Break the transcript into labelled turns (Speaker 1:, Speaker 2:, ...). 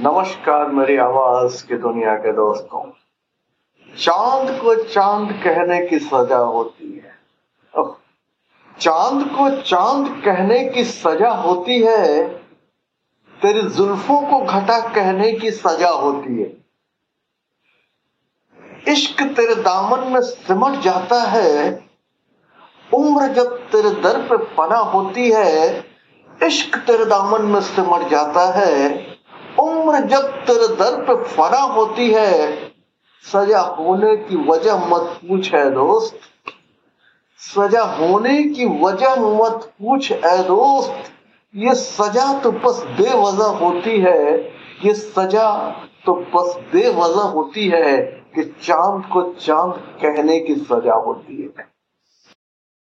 Speaker 1: नमस्कार मेरी आवाज़ की दुनिया के दोस्तों। चाँद को चाँद कहने की सजा होती है। चाँद को चाँद कहने की सजा होती है? तेरी जुल्फों को घटा कहने की सजा होती है। इश्क तेरे दामन में सिमट जाता है। उम्र जब तेरे दर पे पना होती है, इश्क तेरे दामन में सिमट जाता है। उम्र जब तेरे दर पे फना होती है, सजा होने की वजह मत पूछ है दोस्त। सजा होने की वजह मत पूछ है दोस्त। ये सजा तो बस बेवजह होती है। ये सजा तो बस बेवजह होती है कि चाँद को चाँद कहने की सजा होती है।